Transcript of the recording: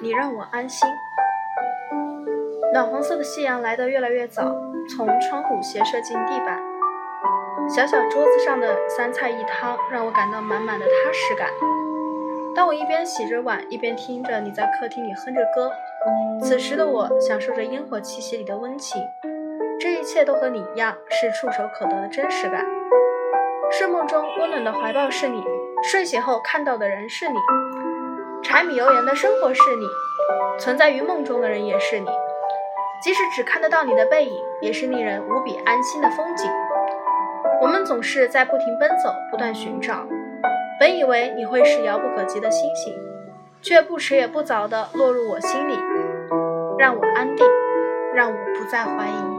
你让我安心。暖黄色的夕阳来得越来越早，从窗户斜射进地板。小小桌子上的三菜一汤让我感到满满的踏实感。当我一边洗着碗，一边听着你在客厅里哼着歌，此时的我享受着烟火气息里的温情。这一切都和你一样，是触手可得的真实感。睡梦中温暖的怀抱是你，睡醒后看到的人是你，柴米油盐的生活是你，存在于梦中的人也是你。即使只看得到你的背影，也是令人无比安心的风景。我们总是在不停奔走，不断寻找。本以为你会是遥不可及的星星，却不迟也不早地落入我心里，让我安定，让我不再怀疑。